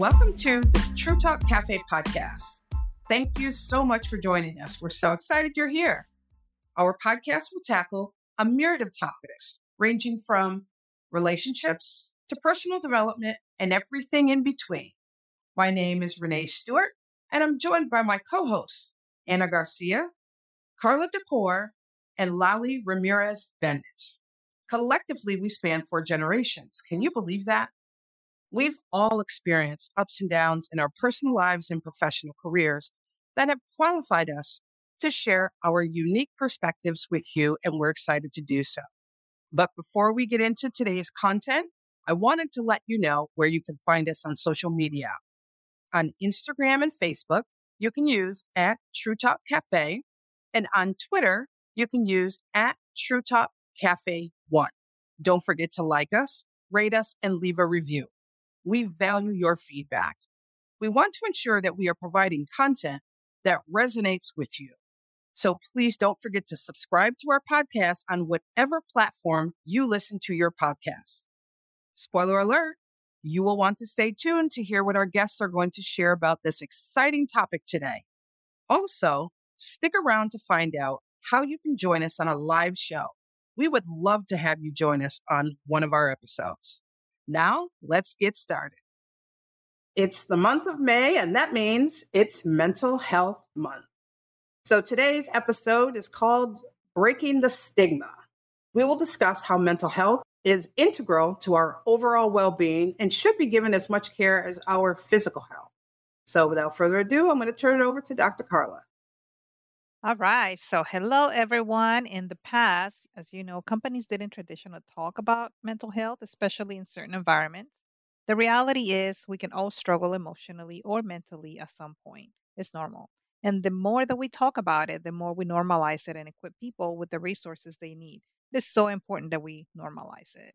Welcome to the True Talk Cafe podcast. Thank you so much for joining us. We're so excited you're here. Our podcast will tackle a myriad of topics ranging from relationships to personal development and everything in between. My name is Renee Stewart, and I'm joined by my co hosts, Anna Garcia, Carla DeCore, and Lali Ramirez Bendit. Collectively, we span four generations. Can you believe that? We've all experienced ups and downs in our personal lives and professional careers that have qualified us to share our unique perspectives with you, and we're excited to do so. But before we get into today's content, I wanted to let you know where you can find us on social media. On Instagram and Facebook, you can use at True Talk Cafe, and on Twitter, you can use at True Talk Cafe One. Don't forget to like us, rate us, and leave a review. We value your feedback. We want to ensure that we are providing content that resonates with you. So please don't forget to subscribe to our podcast on whatever platform you listen to your podcasts. Spoiler alert, you will want to stay tuned to hear what our guests are going to share about this exciting topic today. Also, stick around to find out how you can join us on a live show. We would love to have you join us on one of our episodes. Now, let's get started. It's the month of May, and that means it's Mental Health Month. So today's episode is called Breaking the Stigma. We will discuss how mental health is integral to our overall well being and should be given as much care as our physical health. So without further ado, I'm going to turn it over to Dr. Carla. All right. So, hello, everyone. In the past, as you know, companies didn't traditionally talk about mental health, especially in certain environments. The reality is, we can all struggle emotionally or mentally at some point. It's normal. And the more that we talk about it, the more we normalize it and equip people with the resources they need. It's so important that we normalize it.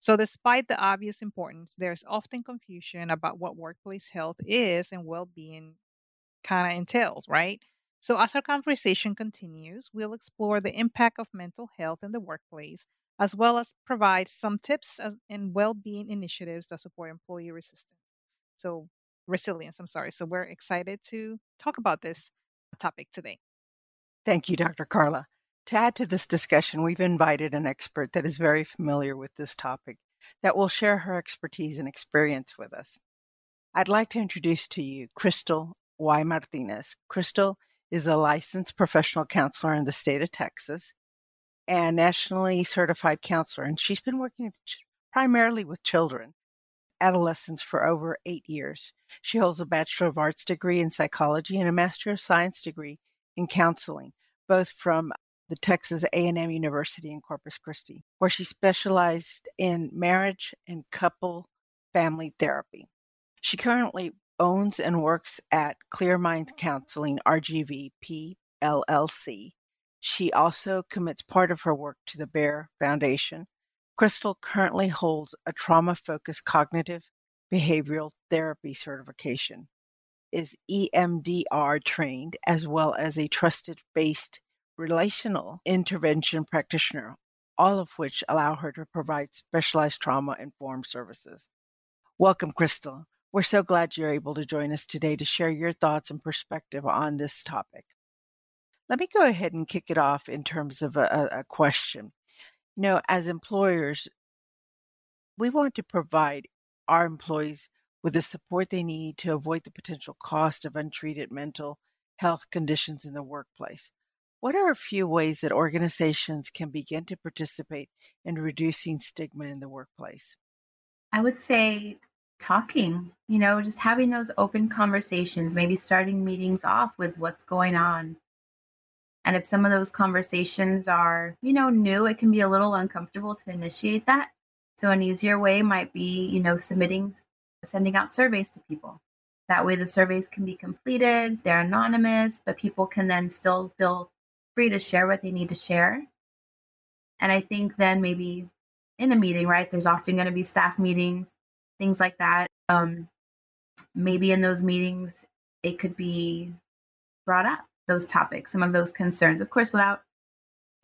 So, despite the obvious importance, there's often confusion about what workplace health is and well being kind of entails, right? So, as our conversation continues, we'll explore the impact of mental health in the workplace, as well as provide some tips and well being initiatives that support employee resistance. So, resilience, I'm sorry. So, we're excited to talk about this topic today. Thank you, Dr. Carla. To add to this discussion, we've invited an expert that is very familiar with this topic that will share her expertise and experience with us. I'd like to introduce to you Crystal Y. Martinez. Crystal is a licensed professional counselor in the state of Texas and nationally certified counselor. And she's been working primarily with children, adolescents for over eight years. She holds a Bachelor of Arts degree in psychology and a Master of Science degree in counseling, both from the Texas A&M University in Corpus Christi, where she specialized in marriage and couple family therapy. She currently owns and works at Clear Minds Counseling, RGVP LLC. She also commits part of her work to the Bear Foundation. Crystal currently holds a trauma focused cognitive behavioral therapy certification, is EMDR trained, as well as a trusted based relational intervention practitioner, all of which allow her to provide specialized trauma informed services. Welcome, Crystal. We're so glad you're able to join us today to share your thoughts and perspective on this topic. Let me go ahead and kick it off in terms of a, a question. You know, as employers, we want to provide our employees with the support they need to avoid the potential cost of untreated mental health conditions in the workplace. What are a few ways that organizations can begin to participate in reducing stigma in the workplace? I would say talking, you know, just having those open conversations, maybe starting meetings off with what's going on. And if some of those conversations are, you know, new, it can be a little uncomfortable to initiate that. So an easier way might be, you know, submitting, sending out surveys to people. That way the surveys can be completed, they're anonymous, but people can then still feel free to share what they need to share. And I think then maybe in the meeting, right, there's often going to be staff meetings things like that. Um, maybe in those meetings, it could be brought up, those topics, some of those concerns, of course, without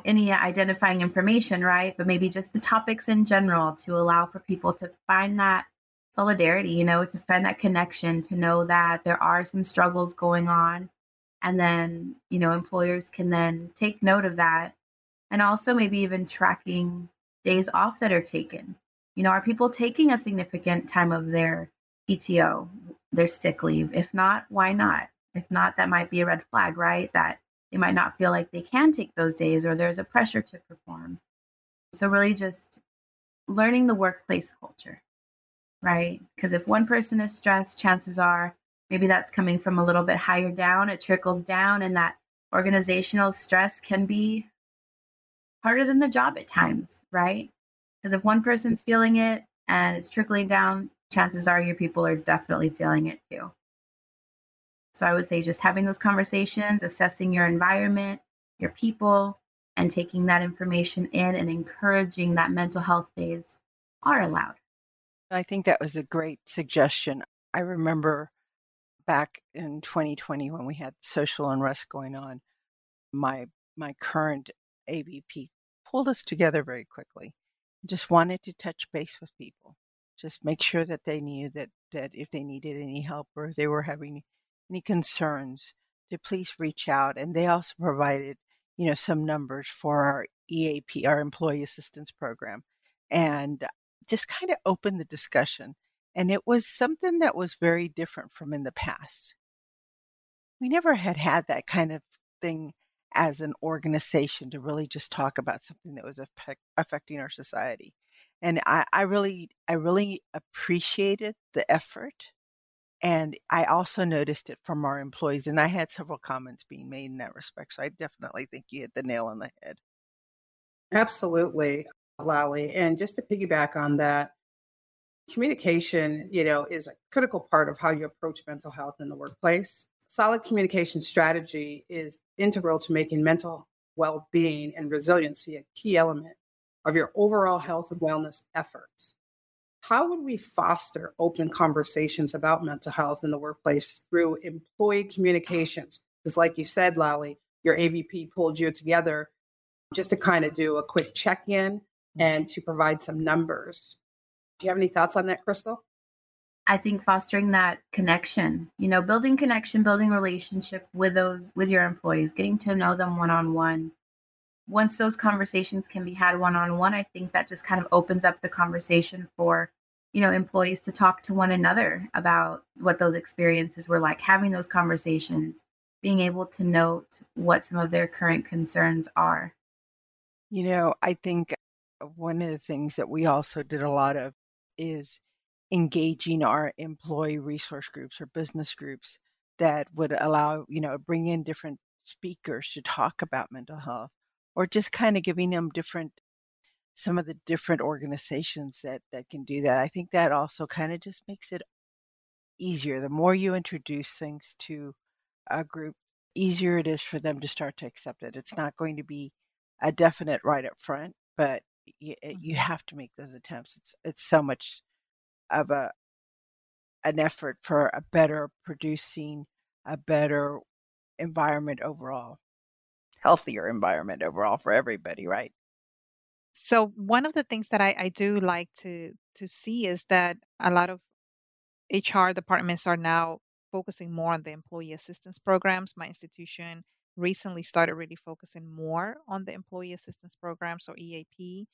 any identifying information, right? But maybe just the topics in general to allow for people to find that solidarity, you know, to find that connection, to know that there are some struggles going on. And then, you know, employers can then take note of that. And also maybe even tracking days off that are taken. You know, are people taking a significant time of their PTO, their sick leave? If not, why not? If not, that might be a red flag, right? That they might not feel like they can take those days or there's a pressure to perform. So, really, just learning the workplace culture right? Because if one person is stressed, chances are maybe that's coming from a little bit higher down, it trickles down, and that organizational stress can be harder than the job at times, right? Because if one person's feeling it and it's trickling down, chances are your people are definitely feeling it too. So I would say just having those conversations, assessing your environment, your people, and taking that information in and encouraging that mental health days are allowed. I think that was a great suggestion. I remember back in 2020 when we had social unrest going on, my my current AVP pulled us together very quickly. Just wanted to touch base with people, just make sure that they knew that that if they needed any help or they were having any concerns, to please reach out. And they also provided, you know, some numbers for our EAP, our Employee Assistance Program. And just kind of opened the discussion. And it was something that was very different from in the past. We never had had that kind of thing as an organization to really just talk about something that was affecting our society. And I, I really, I really appreciated the effort. And I also noticed it from our employees. And I had several comments being made in that respect. So I definitely think you hit the nail on the head. Absolutely. Lali. And just to piggyback on that, communication, you know, is a critical part of how you approach mental health in the workplace. Solid communication strategy is integral to making mental well being and resiliency a key element of your overall health and wellness efforts. How would we foster open conversations about mental health in the workplace through employee communications? Because, like you said, Lali, your AVP pulled you together just to kind of do a quick check in mm-hmm. and to provide some numbers. Do you have any thoughts on that, Crystal? I think fostering that connection, you know, building connection, building relationship with those with your employees, getting to know them one on one. Once those conversations can be had one on one, I think that just kind of opens up the conversation for, you know, employees to talk to one another about what those experiences were like, having those conversations, being able to note what some of their current concerns are. You know, I think uh, one of the things that we also did a lot of is engaging our employee resource groups or business groups that would allow, you know, bring in different speakers to talk about mental health or just kind of giving them different some of the different organizations that that can do that. I think that also kind of just makes it easier. The more you introduce things to a group, easier it is for them to start to accept it. It's not going to be a definite right up front, but you, eh, you mm-hmm. have to make those attempts. It's it's so much of a an effort for a better producing, a better environment overall, healthier environment overall for everybody, right? So one of the things that I, I do like to to see is that a lot of HR departments are now focusing more on the employee assistance programs. My institution recently started really focusing more on the employee assistance programs or EAP.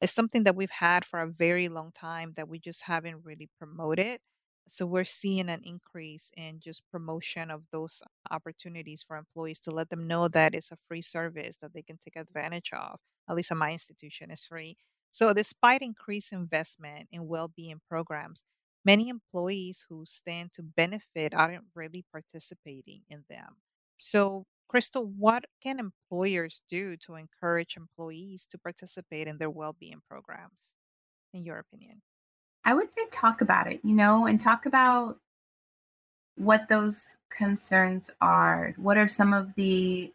It's something that we've had for a very long time that we just haven't really promoted. So we're seeing an increase in just promotion of those opportunities for employees to let them know that it's a free service that they can take advantage of. At least at my institution is free. So despite increased investment in well-being programs, many employees who stand to benefit aren't really participating in them. So Crystal, what can employers do to encourage employees to participate in their well-being programs, in your opinion? I would say talk about it, you know, and talk about what those concerns are. What are some of the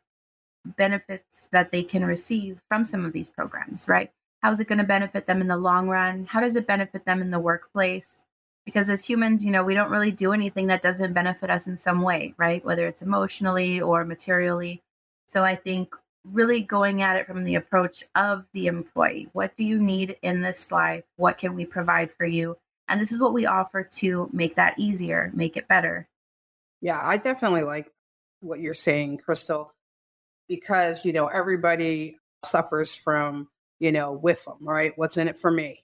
benefits that they can receive from some of these programs, right? How is it going to benefit them in the long run? How does it benefit them in the workplace? Because as humans, you know, we don't really do anything that doesn't benefit us in some way, right? Whether it's emotionally or materially. So I think really going at it from the approach of the employee. What do you need in this life? What can we provide for you? And this is what we offer to make that easier, make it better. Yeah, I definitely like what you're saying, Crystal, because, you know, everybody suffers from, you know, with them, right? What's in it for me?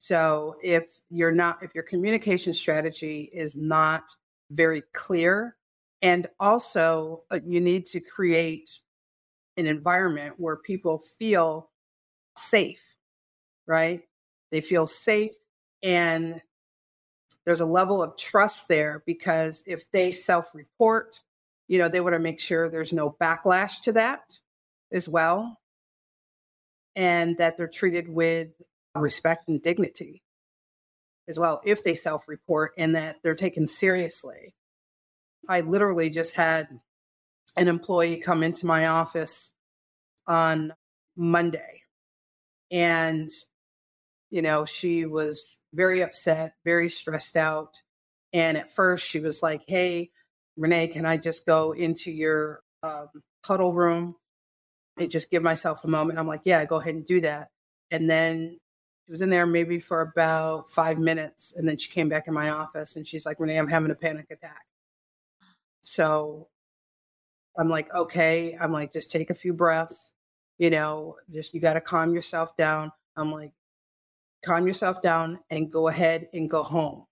So if you're not, if your communication strategy is not very clear, and also uh, you need to create an environment where people feel safe, right? They feel safe and there's a level of trust there because if they self report, you know, they want to make sure there's no backlash to that as well. And that they're treated with respect and dignity as well if they self report and that they're taken seriously. I literally just had an employee come into my office on Monday and you know, she was very upset, very stressed out. And at first, she was like, Hey, Renee, can I just go into your um, huddle room and just give myself a moment? I'm like, Yeah, go ahead and do that. And then was in there maybe for about five minutes. And then she came back in my office and she's like, Renee, I'm having a panic attack. So I'm like, Okay. I'm like, just take a few breaths. You know, just you got to calm yourself down. I'm like, calm yourself down and go ahead and go home.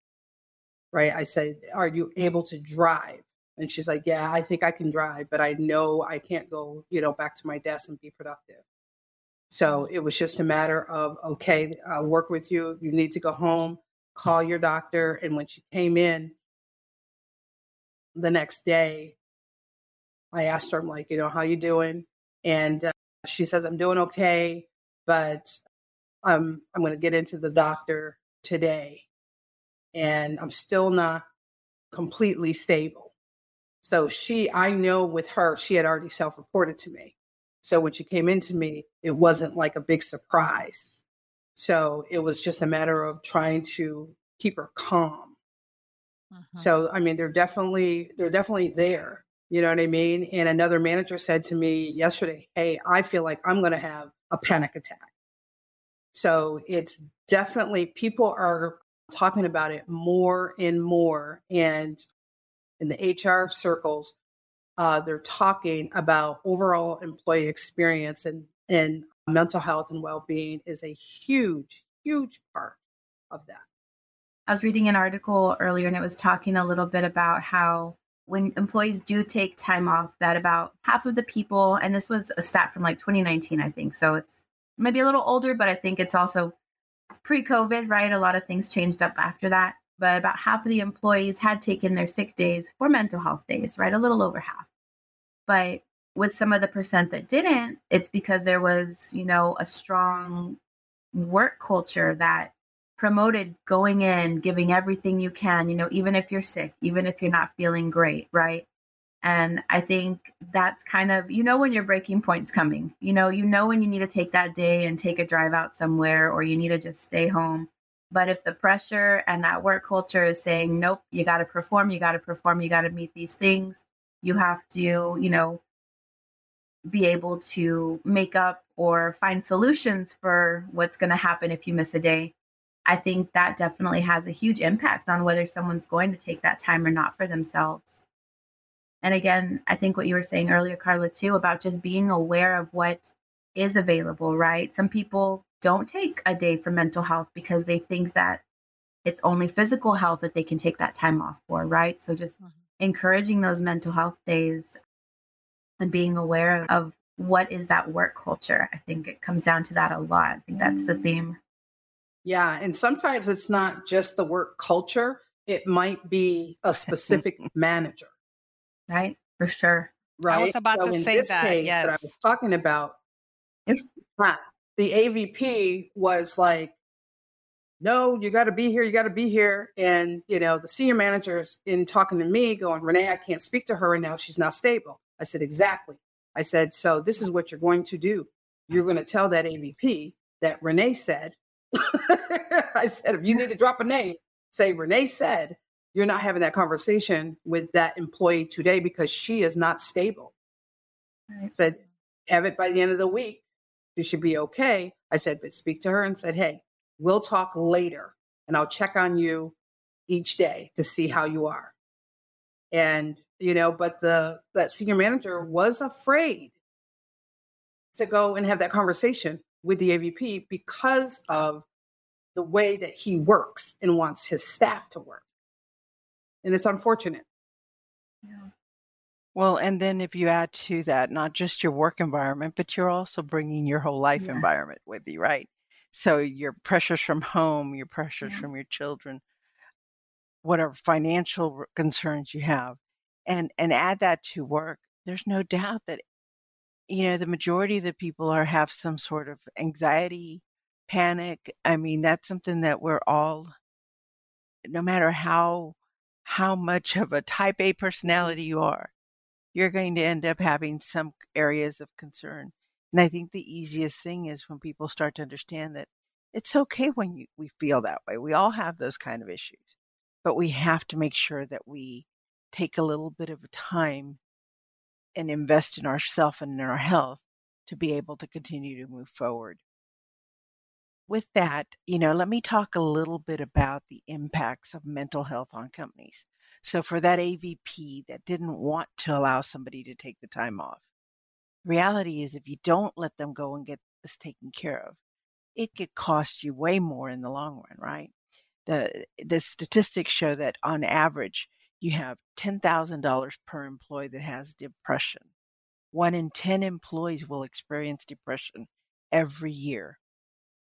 Right. I said, Are you able to drive? And she's like, Yeah, I think I can drive, but I know I can't go, you know, back to my desk and be productive. So it was just a matter of, okay, I'll work with you. You need to go home, call your doctor. And when she came in the next day, I asked her, I'm like, you know, how you doing? And uh, she says, I'm doing okay, but I'm I'm going to get into the doctor today and I'm still not completely stable. So she I know with her she had already self-reported to me. So when she came into me, it wasn't like a big surprise. So it was just a matter of trying to keep her calm. Uh-huh. So I mean they're definitely they're definitely there. You know what I mean? And another manager said to me yesterday, "Hey, I feel like I'm going to have a panic attack." So it's definitely people are talking about it more and more. And in the HR circles, uh, they're talking about overall employee experience and, and mental health and well being is a huge, huge part of that. I was reading an article earlier and it was talking a little bit about how when employees do take time off, that about half of the people, and this was a stat from like 2019, I think. So it's maybe a little older, but I think it's also pre COVID, right? A lot of things changed up after that. But about half of the employees had taken their sick days for mental health days, right? A little over half. But with some of the percent that didn't, it's because there was, you know, a strong work culture that promoted going in, giving everything you can, you know, even if you're sick, even if you're not feeling great, right? And I think that's kind of, you know, when your breaking point's coming, you know, you know, when you need to take that day and take a drive out somewhere or you need to just stay home. But if the pressure and that work culture is saying, nope, you got to perform, you got to perform, you got to meet these things, you have to, you know, be able to make up or find solutions for what's going to happen if you miss a day. I think that definitely has a huge impact on whether someone's going to take that time or not for themselves. And again, I think what you were saying earlier, Carla, too, about just being aware of what is available, right? Some people don't take a day for mental health because they think that it's only physical health that they can take that time off for, right? So just mm-hmm. Encouraging those mental health days and being aware of what is that work culture. I think it comes down to that a lot. I think that's the theme. Yeah. And sometimes it's not just the work culture, it might be a specific manager right? For sure. Right. I was about so to say that. Case yes. that I was talking about, if the AVP was like, no, you got to be here. You got to be here. And, you know, the senior managers in talking to me going, Renee, I can't speak to her right now. She's not stable. I said, exactly. I said, so this is what you're going to do. You're going to tell that AVP that Renee said, I said, if you need to drop a name, say Renee said you're not having that conversation with that employee today because she is not stable. Right. Said, have it by the end of the week. She should be okay. I said, but speak to her and said, hey, we'll talk later and I'll check on you each day to see how you are. And, you know, but the that senior manager was afraid to go and have that conversation with the AVP because of the way that he works and wants his staff to work. And it's unfortunate. Yeah. Well, and then if you add to that, not just your work environment, but you're also bringing your whole life yeah. environment with you, right? So your pressures from home, your pressures yeah. from your children, whatever financial concerns you have, and and add that to work. There's no doubt that you know the majority of the people are have some sort of anxiety, panic. I mean, that's something that we're all, no matter how how much of a type A mm-hmm. personality you are, you're going to end up having some areas of concern. And I think the easiest thing is when people start to understand that it's okay when you, we feel that way. We all have those kind of issues, but we have to make sure that we take a little bit of time and invest in ourselves and in our health to be able to continue to move forward. With that, you know, let me talk a little bit about the impacts of mental health on companies. So, for that AVP that didn't want to allow somebody to take the time off, reality is if you don't let them go and get this taken care of, it could cost you way more in the long run, right? The the statistics show that on average, you have $10,000 per employee that has depression. One in 10 employees will experience depression every year.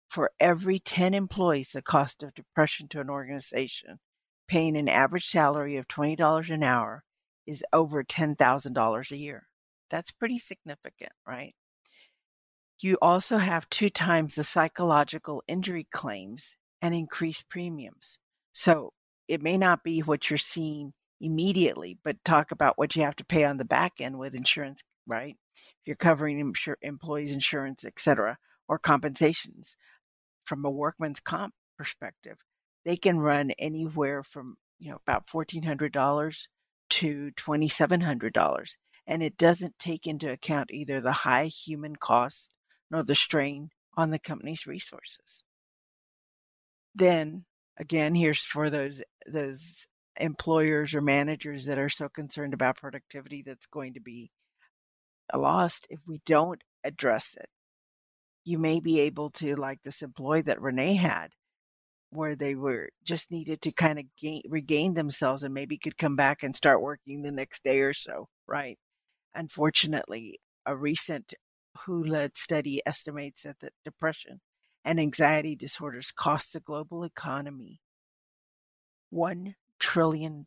For every 10 employees, the cost of depression to an organization, paying an average salary of $20 an hour, is over $10,000 a year. That's pretty significant, right? You also have two times the psychological injury claims and increased premiums. So it may not be what you're seeing immediately, but talk about what you have to pay on the back end with insurance, right? If you're covering insur- employees' insurance, et cetera, or compensations from a workman's comp perspective, they can run anywhere from you know about fourteen hundred dollars to twenty seven hundred dollars, and it doesn't take into account either the high human cost nor the strain on the company's resources. Then again, here's for those those employers or managers that are so concerned about productivity that's going to be uh, lost if we don't address it. You may be able to, like this employee that Renee had, where they were just needed to kind of gain, regain themselves and maybe could come back and start working the next day or so, right? Unfortunately, a recent WHO led study estimates that depression and anxiety disorders cost the global economy $1 trillion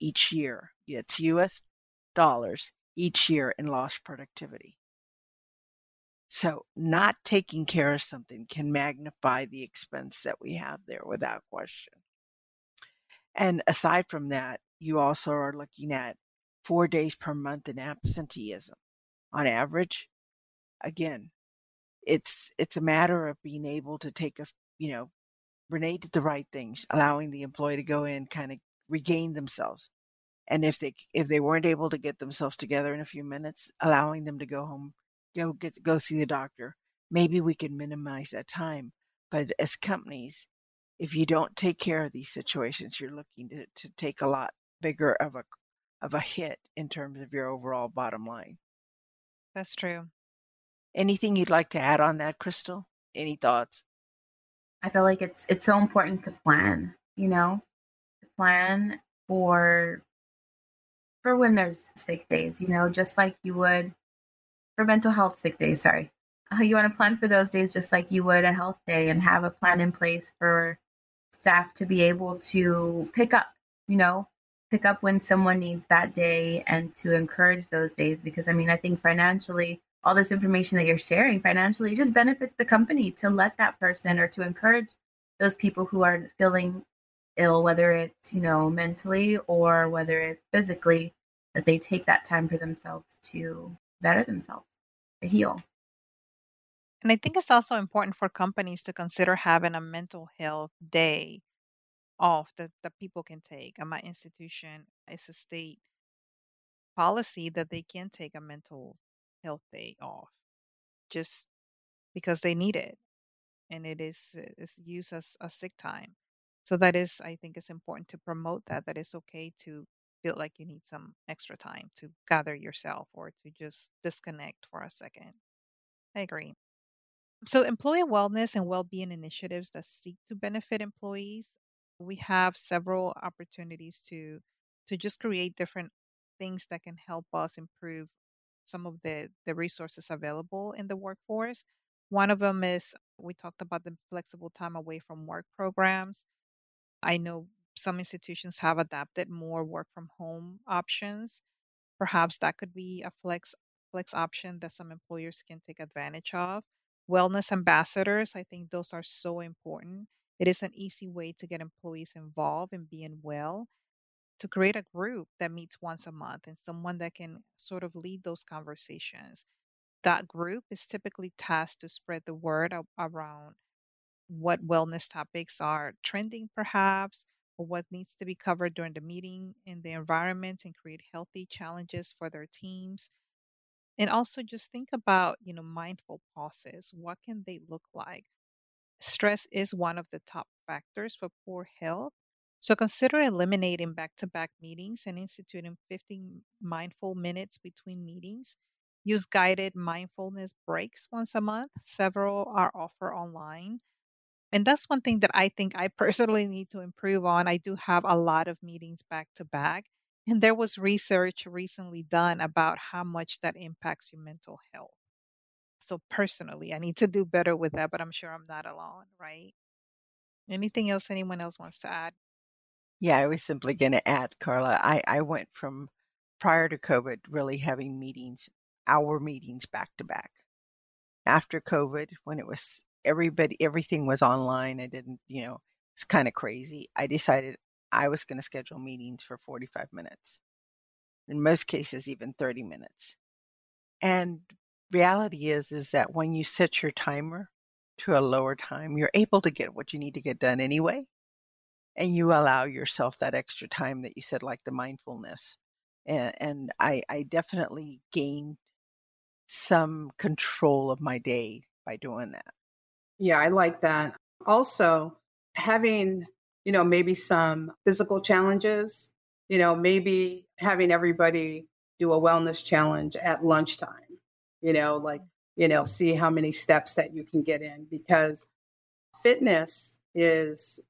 each year. It's US dollars each year in lost productivity. So, not taking care of something can magnify the expense that we have there without question. And aside from that, you also are looking at four days per month in absenteeism on average. Again, it's it's a matter of being able to take a you know Renee did the right things, allowing the employee to go in, kind of regain themselves. And if they if they weren't able to get themselves together in a few minutes, allowing them to go home, go get go see the doctor. Maybe we can minimize that time. But as companies, if you don't take care of these situations, you're looking to, to take a lot bigger of a of a hit in terms of your overall bottom line. That's true. Anything you'd like to add on that, Crystal? Any thoughts? I feel like it's it's so important to plan, you know, to plan for for when there's sick days, you know, just like you would for mental health sick days, sorry. Uh, you want to plan for those days just like you would a health day and have a plan in place for staff to be able to pick up, you know, pick up when someone needs that day and to encourage those days because I mean, I think financially all this information that you're sharing financially just benefits the company to let that person or to encourage those people who are feeling ill whether it's you know mentally or whether it's physically that they take that time for themselves to better themselves to heal. And i think it's also important for companies to consider having a mental health day off that, that people can take at my institution it's a state policy that they can take a mental health day off just because they need it and it is is used as a sick time So that is, I think, it's important to promote that. That it's okay to feel like you need some extra time to gather yourself or to just disconnect for a second. I agree. So, employee wellness and well being initiatives that seek to benefit employees, we have several opportunities to to just create different things that can help us improve some of the the resources available in the workforce. One of them is we talked about the flexible time away from work programs. I know some institutions have adapted more work from home options. Perhaps that could be a flex flex option that some employers can take advantage of. Wellness ambassadors, I think those are so important. It is an easy way to get employees involved in being well, to create a group that meets once a month and someone that can sort of lead those conversations. That group is typically tasked to spread the word around what wellness topics are trending, perhaps, or what needs to be covered during the meeting in the environment and create healthy challenges for their teams. And also just think about you know mindful pauses. What can they look like stress is one of the top factors for poor health. So consider eliminating back-to-back meetings and instituting 15 mindful minutes between meetings. Use guided mindfulness breaks once a month. Several are offered online. And that's one thing that i think i personally need to improve on. I do have a lot of meetings back to back and there was research recently done about how much that impacts your mental health. So personally, I need to do better with that, but I'm sure I'm not alone, right? Anything else anyone else wants to add? Yeah, I was simply going to add, Carla. I, I went from prior to COVID really having meetings, hour meetings back to back. After COVID, when it was everybody, everything was online, I didn't, you know, it's kind of crazy. I decided I was going to schedule meetings for 45 minutes. In most cases, even 30 minutes. And reality is, is that when you set your timer to a lower time, you're able to get what you need to get done anyway. And you allow yourself that extra time that you said, like the mindfulness. And, and I, I definitely gained some control of my day by doing that. Yeah, I like that. Also, having you know, maybe some physical challenges, you know, maybe having everybody do a wellness challenge at lunchtime, you know, like, you know, see how many steps that you can get in because fitness is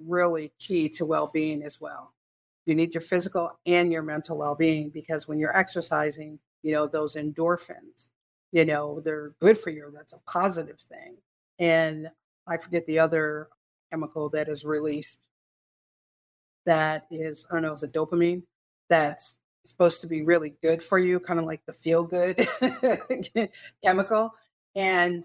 really key to well being as well. You need your physical and your mental well being because when you're exercising, you know, those endorphins, you know, they're good for you. That's a positive thing. And I forget the other chemical that is released that is, I don't know, is a dopamine that's supposed to be really good for you, kind of like the feel good chemical. And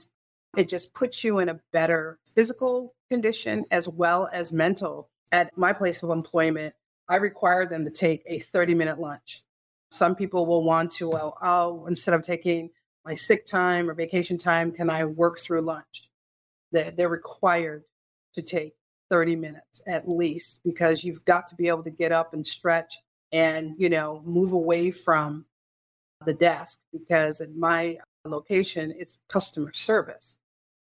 it just puts you in a better physical condition as well as mental. At my place of employment, I require them to take a 30 minute lunch. Some people will want to, well, oh, instead of taking my sick time or vacation time, can I work through lunch? They're, they're required to take 30 minutes at least because you've got to be able to get up and stretch and you know move away from the desk because in my location it's customer service.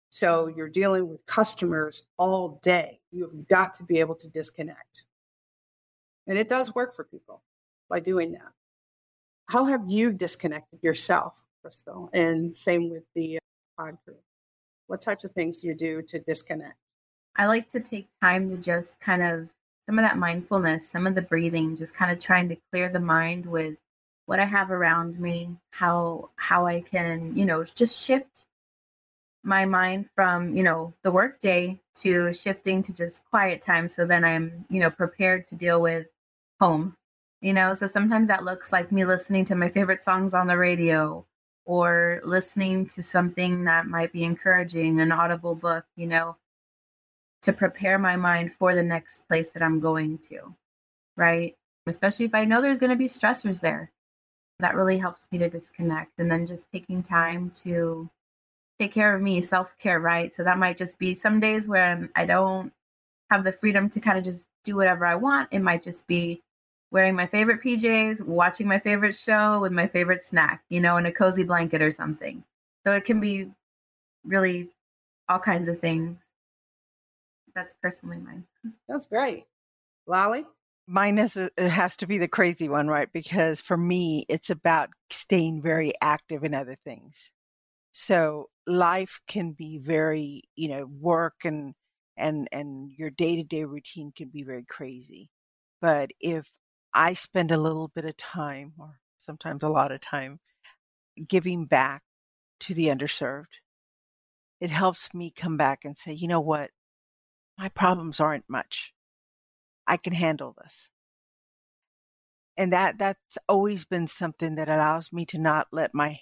So you're dealing with customers all day. You've got to be able to disconnect. And it does work for people by doing that. How have you disconnected yourself crystal? And same with the uh, pod crew. What types of things do you do to disconnect? I like to take time to just kind of some of that mindfulness, some of the breathing, just kind of trying to clear the mind with what I have around me, how how I can, you know, just shift my mind from, you know, the workday to shifting to just quiet time so then I'm, you know, prepared to deal with home. You know, so sometimes that looks like me listening to my favorite songs on the radio or listening to something that might be encouraging, an audible book, you know to prepare my mind for the next place that I'm going to, right? Especially if I know there's going to be stressors there. That really helps me to disconnect. And then just taking time to take care of me, self care, right? So that might just be some days where I don't have the freedom to kind of just do whatever I want. It might just be wearing my favorite PJs, watching my favorite show with my favorite snack, you know, in a cozy blanket or something. So it can be really all kinds of things That's personally mine. That's great. Lali? Mine is it has to be the crazy one, right? Because for me, it's about staying very active in other things. So life can be very, you know, work and and and your day-to-day routine can be very crazy. But if I spend a little bit of time or sometimes a lot of time giving back to the underserved, it helps me come back and say, you know what? My problems aren't much. I can handle this. And that that's always been something that allows me to not let my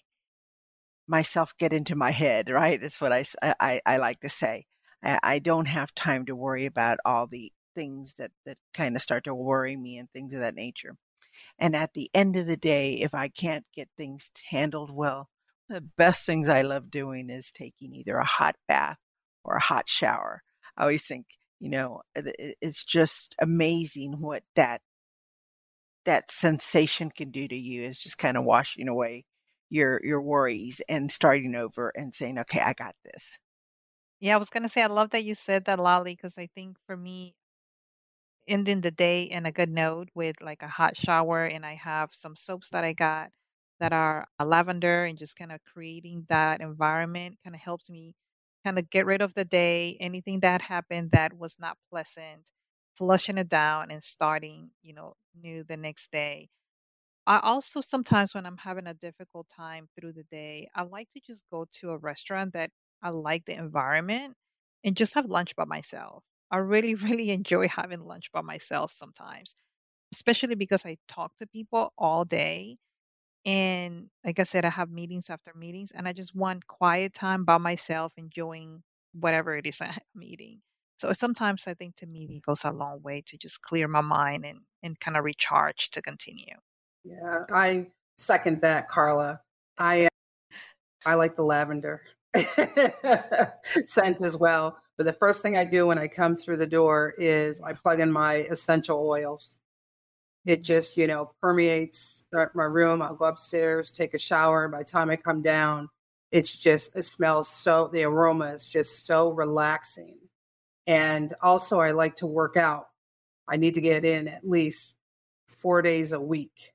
myself get into my head, right? That's what I, I, I like to say. I, I don't have time to worry about all the things that, that kind of start to worry me and things of that nature. And at the end of the day, if I can't get things handled well, the best things I love doing is taking either a hot bath or a hot shower. I always think, you know, it's just amazing what that that sensation can do to you is just kind of washing away your your worries and starting over and saying, "Okay, I got this." Yeah, I was gonna say I love that you said that, Lali, because I think for me, ending the day in a good note with like a hot shower, and I have some soaps that I got that are uh, lavender, and just kind of creating that environment kind of helps me kind of get rid of the day, anything that happened that was not pleasant, flushing it down and starting, you know, new the next day. I also sometimes when I'm having a difficult time through the day, I like to just go to a restaurant that I like the environment and just have lunch by myself. I really, really enjoy having lunch by myself sometimes, especially because I talk to people all day. And like I said, I have meetings after meetings, and I just want quiet time by myself, enjoying whatever it is I'm eating. So sometimes I think to me it goes a long way to just clear my mind and, and kind of recharge to continue. Yeah, I second that, Carla. I I like the lavender scent as well. But the first thing I do when I come through the door is I plug in my essential oils. It just, you know, permeates my room. I'll go upstairs, take a shower. By the time I come down, it's just, it smells so, the aroma is just so relaxing. And also, I like to work out. I need to get in at least four days a week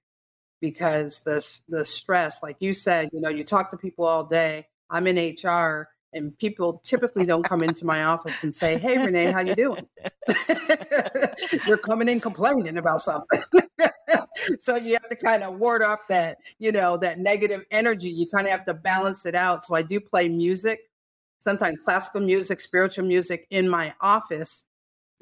because the the stress, like you said, you know, you talk to people all day. I'm in HR, and people typically don't come into my office and say, "Hey, Renee, how you doing?" They're coming in complaining about something. so you have to kind of ward off that, you know, that negative energy. You kind of have to balance it out. So I do play music, sometimes classical music, spiritual music in my office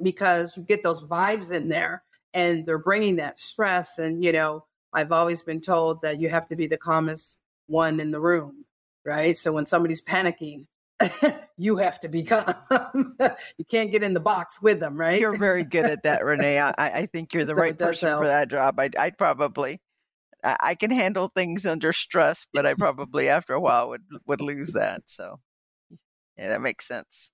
because you get those vibes in there and they're bringing that stress and you know I've always been told that you have to be the calmest one in the room, right? So when somebody's panicking, you have to be calm. you can't get in the box with them, right? You're very good at that, Renee. I, I think you're the so right person help. for that job. I, I'd probably, I can handle things under stress, but I probably after a while would would lose that. So, yeah, that makes sense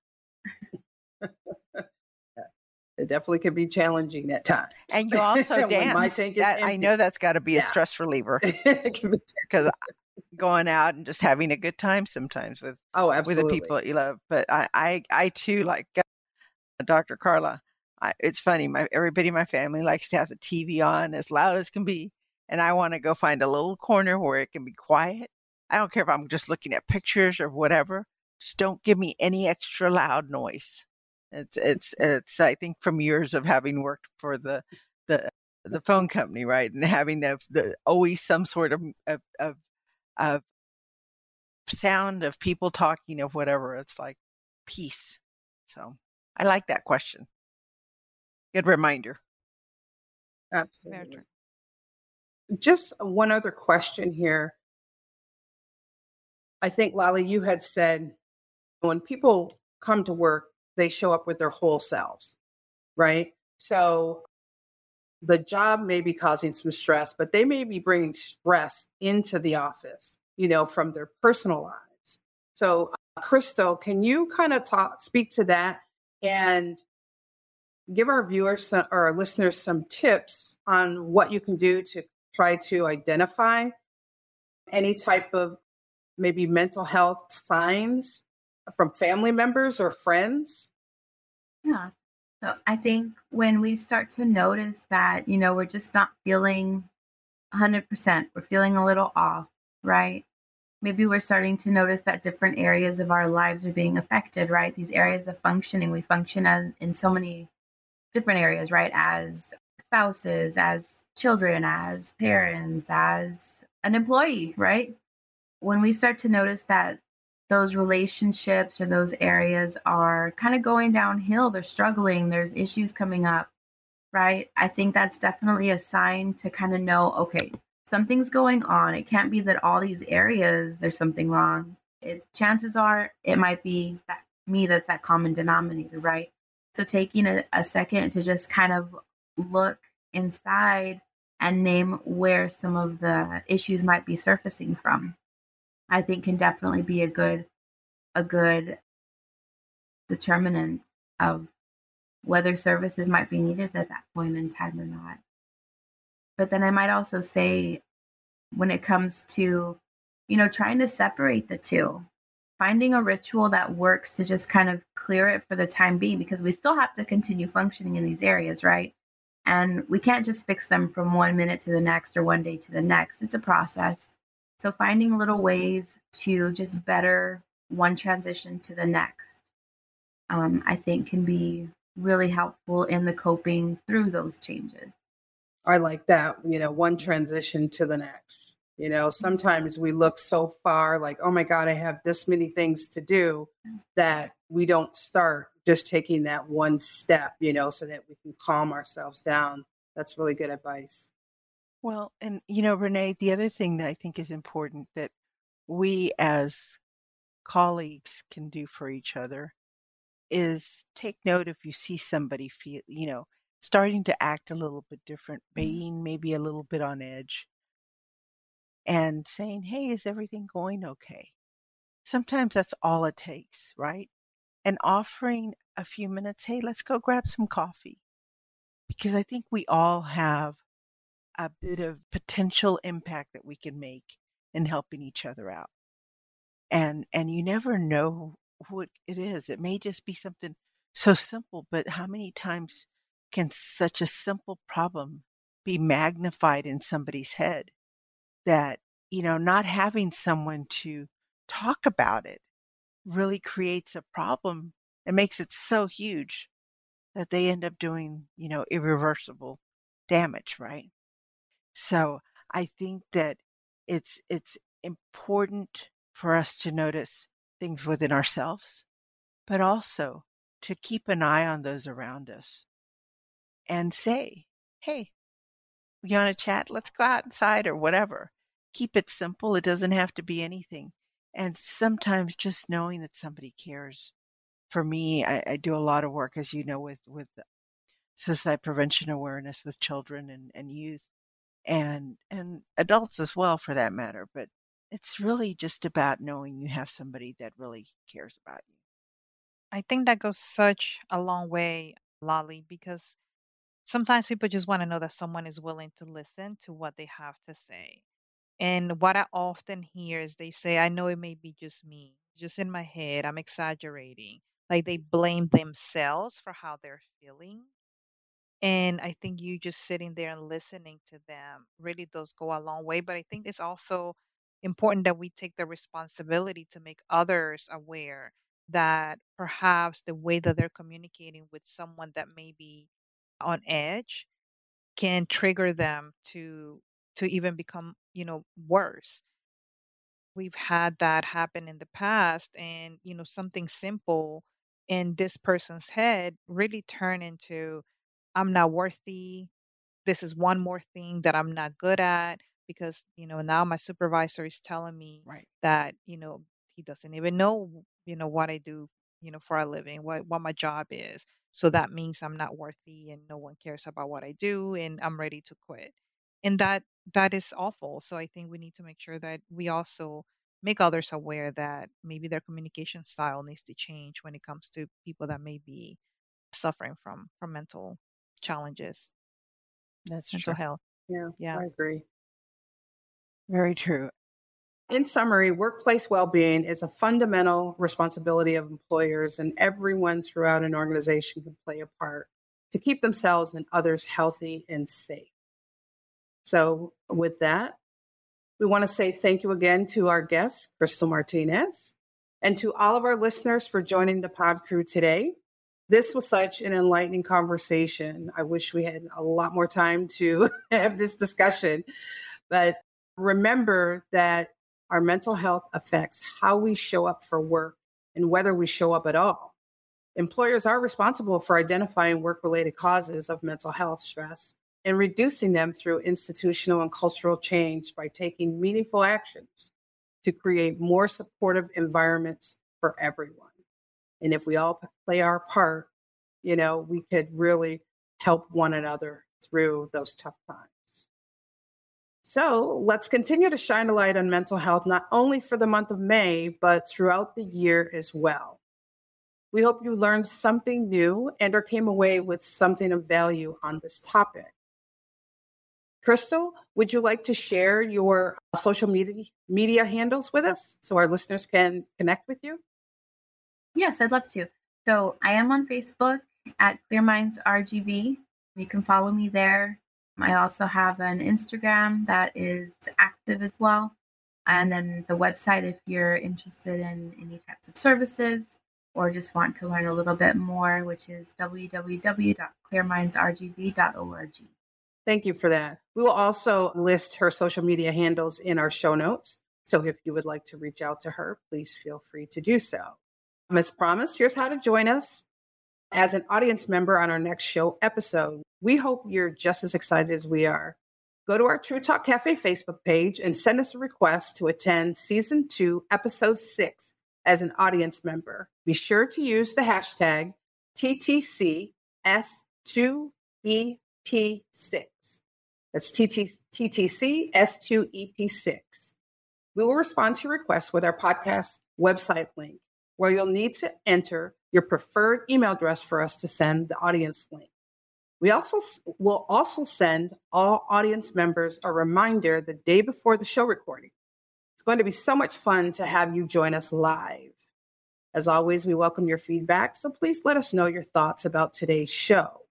it definitely can be challenging at times. And you also dance. that, I know that's got to be yeah. a stress reliever because going out and just having a good time sometimes with oh absolutely. with the people that you love. But I I, I too like Dr. Carla. I, it's funny. My everybody in my family likes to have the TV on as loud as can be, and I want to go find a little corner where it can be quiet. I don't care if I'm just looking at pictures or whatever. Just don't give me any extra loud noise. It's it's it's I think from years of having worked for the the the phone company, right, and having the, the always some sort of of, of of sound of people talking of whatever. It's like peace. So I like that question. Good reminder. Absolutely. Just one other question here. I think Lali, you had said when people come to work, they show up with their whole selves, right? So the job may be causing some stress, but they may be bringing stress into the office, you know, from their personal lives. So, uh, Crystal, can you kind of talk, speak to that and give our viewers some, or our listeners some tips on what you can do to try to identify any type of maybe mental health signs from family members or friends? Yeah. So I think when we start to notice that, you know, we're just not feeling 100%, we're feeling a little off, right? Maybe we're starting to notice that different areas of our lives are being affected, right? These areas of functioning, we function as, in so many different areas, right? As spouses, as children, as parents, as an employee, right? When we start to notice that those relationships or those areas are kind of going downhill, they're struggling, there's issues coming up, right? I think that's definitely a sign to kind of know, okay, something's going on. It can't be that all these areas there's something wrong. It, chances are it might be that me that's that common denominator, right? So taking a, a second to just kind of look inside and name where some of the issues might be surfacing from. I think can definitely be a good a good determinant of whether services might be needed at that point in time or not. But then I might also say when it comes to you know trying to separate the two finding a ritual that works to just kind of clear it for the time being because we still have to continue functioning in these areas right and we can't just fix them from one minute to the next or one day to the next. It's a process. So finding little ways to just better one transition to the next, um, I think can be really helpful in the coping through those changes. I like that, you know, one transition to the next. You know, sometimes we look so far like, oh my God, I have this many things to do that we don't start just taking that one step, you know, so that we can calm ourselves down. That's really good advice. Well, and you know, Renee, the other thing that I think is important that we as colleagues can do for each other is take note if you see somebody feel, you know, starting to act a little bit different, mm-hmm. being maybe a little bit on edge, and saying, Hey, is everything going okay? Sometimes that's all it takes, right? and offering a few minutes, hey, let's go grab some coffee. Because I think we all have a bit of potential impact that we can make in helping each other out. And and you never know what it is. It may just be something so simple, but how many times can such a simple problem be magnified in somebody's head that, you know, not having someone to talk about it really creates a problem. and makes it so huge that they end up doing, you know, irreversible damage, right? So I think that it's it's important for us to notice things within ourselves, but also to keep an eye on those around us and say, hey, you want to chat? Let's go outside or whatever. Keep it simple. It doesn't have to be anything and sometimes just knowing that somebody cares for me I, I, do a lot of work as you know with with suicide prevention awareness with children and, and youth and and adults as well for that matter but it's really just about knowing you have somebody that really cares about you i think that goes such a long way Lali because sometimes people just want to know that someone is willing to listen to what they have to say and what I often hear is they say, I know it may be just me, just in my head, I'm exaggerating. Like they blame themselves for how they're feeling. And I think you just sitting there and listening to them really does go a long way. But I think it's also important that we take the responsibility to make others aware that perhaps the way that they're communicating with someone that may be on edge can trigger them to to even become, you know, worse. We've had that happen in the past and, you know, something simple in this person's head really turn into I'm not worthy. This is one more thing that I'm not good at because, you know, now my supervisor is telling me right. that, you know, he doesn't even know, you know, what I do, you know, for a living, what what my job is. So that means I'm not worthy and no one cares about what I do and I'm ready to quit. And that that is awful. So I think we need to make sure that we also make others aware that maybe their communication style needs to change when it comes to people that may be suffering from from mental challenges. That's mental true. health. Yeah, Yeah. I agree. Very true. In summary, workplace well being is a fundamental responsibility of employers, and everyone throughout an organization can play a part to keep themselves and others healthy and safe. So, with that, we want to say thank you again to our guest, Crystal Martinez, and to all of our listeners for joining the pod crew today. This was such an enlightening conversation. I wish we had a lot more time to have this discussion, but remember that our mental health affects how we show up for work and whether we show up at all. Employers are responsible for identifying work related causes of mental health stress and reducing them through institutional and cultural change by taking meaningful actions to create more supportive environments for everyone. And if we all play our part, you know, we could really help one another through those tough times. So let's continue to shine a light on mental health, not only for the month of May, but throughout the year as well. We hope you learned something new and or came away with something of value on this topic. Crystal, would you like to share your uh, social media media handles with us so our listeners can connect with you? Yes, I'd love to. So I am on Facebook at Clear Minds RGV. You can follow me there. I also have an Instagram that is active as well. And then the website if you're interested in any types of services or just want to learn a little bit more, which is www.clearmindsrgv.org. Thank you for that. We will also list her social media handles in our show notes. So if you would like to reach out to her, please feel free to do so. As promised, here's how to join us as an audience member on our next show episode. We hope you're just as excited as we are. Go to our True Talk Cafe Facebook page and send us a request to attend season two, episode six as an audience member. Be sure to use the hashtag TTCS2EP6. That's TTCS2EP6. We will respond to your request with our podcast website link, where you'll need to enter your preferred email address for us to send the audience link. We also will also send all audience members a reminder the day before the show recording. It's going to be so much fun to have you join us live. As always, we welcome your feedback, so please let us know your thoughts about today's show.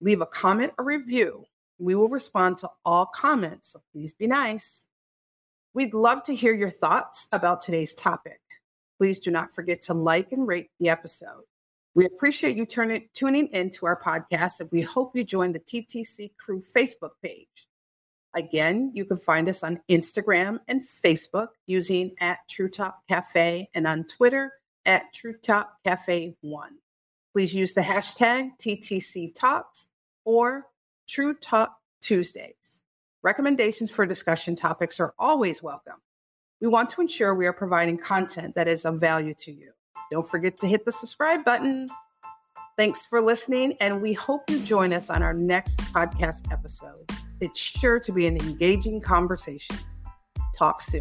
Leave a comment or review. We will respond to all comments, so please be nice. We'd love to hear your thoughts about today's topic please do not forget to like and rate the episode. We appreciate you turning, tuning in to our podcast, and we hope you join the TTC Crew Facebook page. Again, you can find us on Instagram and Facebook using at True Talk Cafe and on Twitter at True Talk Cafe 1. Please use the hashtag TTC Talks or True Talk Tuesdays. Recommendations for discussion topics are always welcome. We want to ensure we are providing content that is of value to you. Don't forget to hit the subscribe button. Thanks for listening, and we hope you join us on our next podcast episode. It's sure to be an engaging conversation. Talk soon.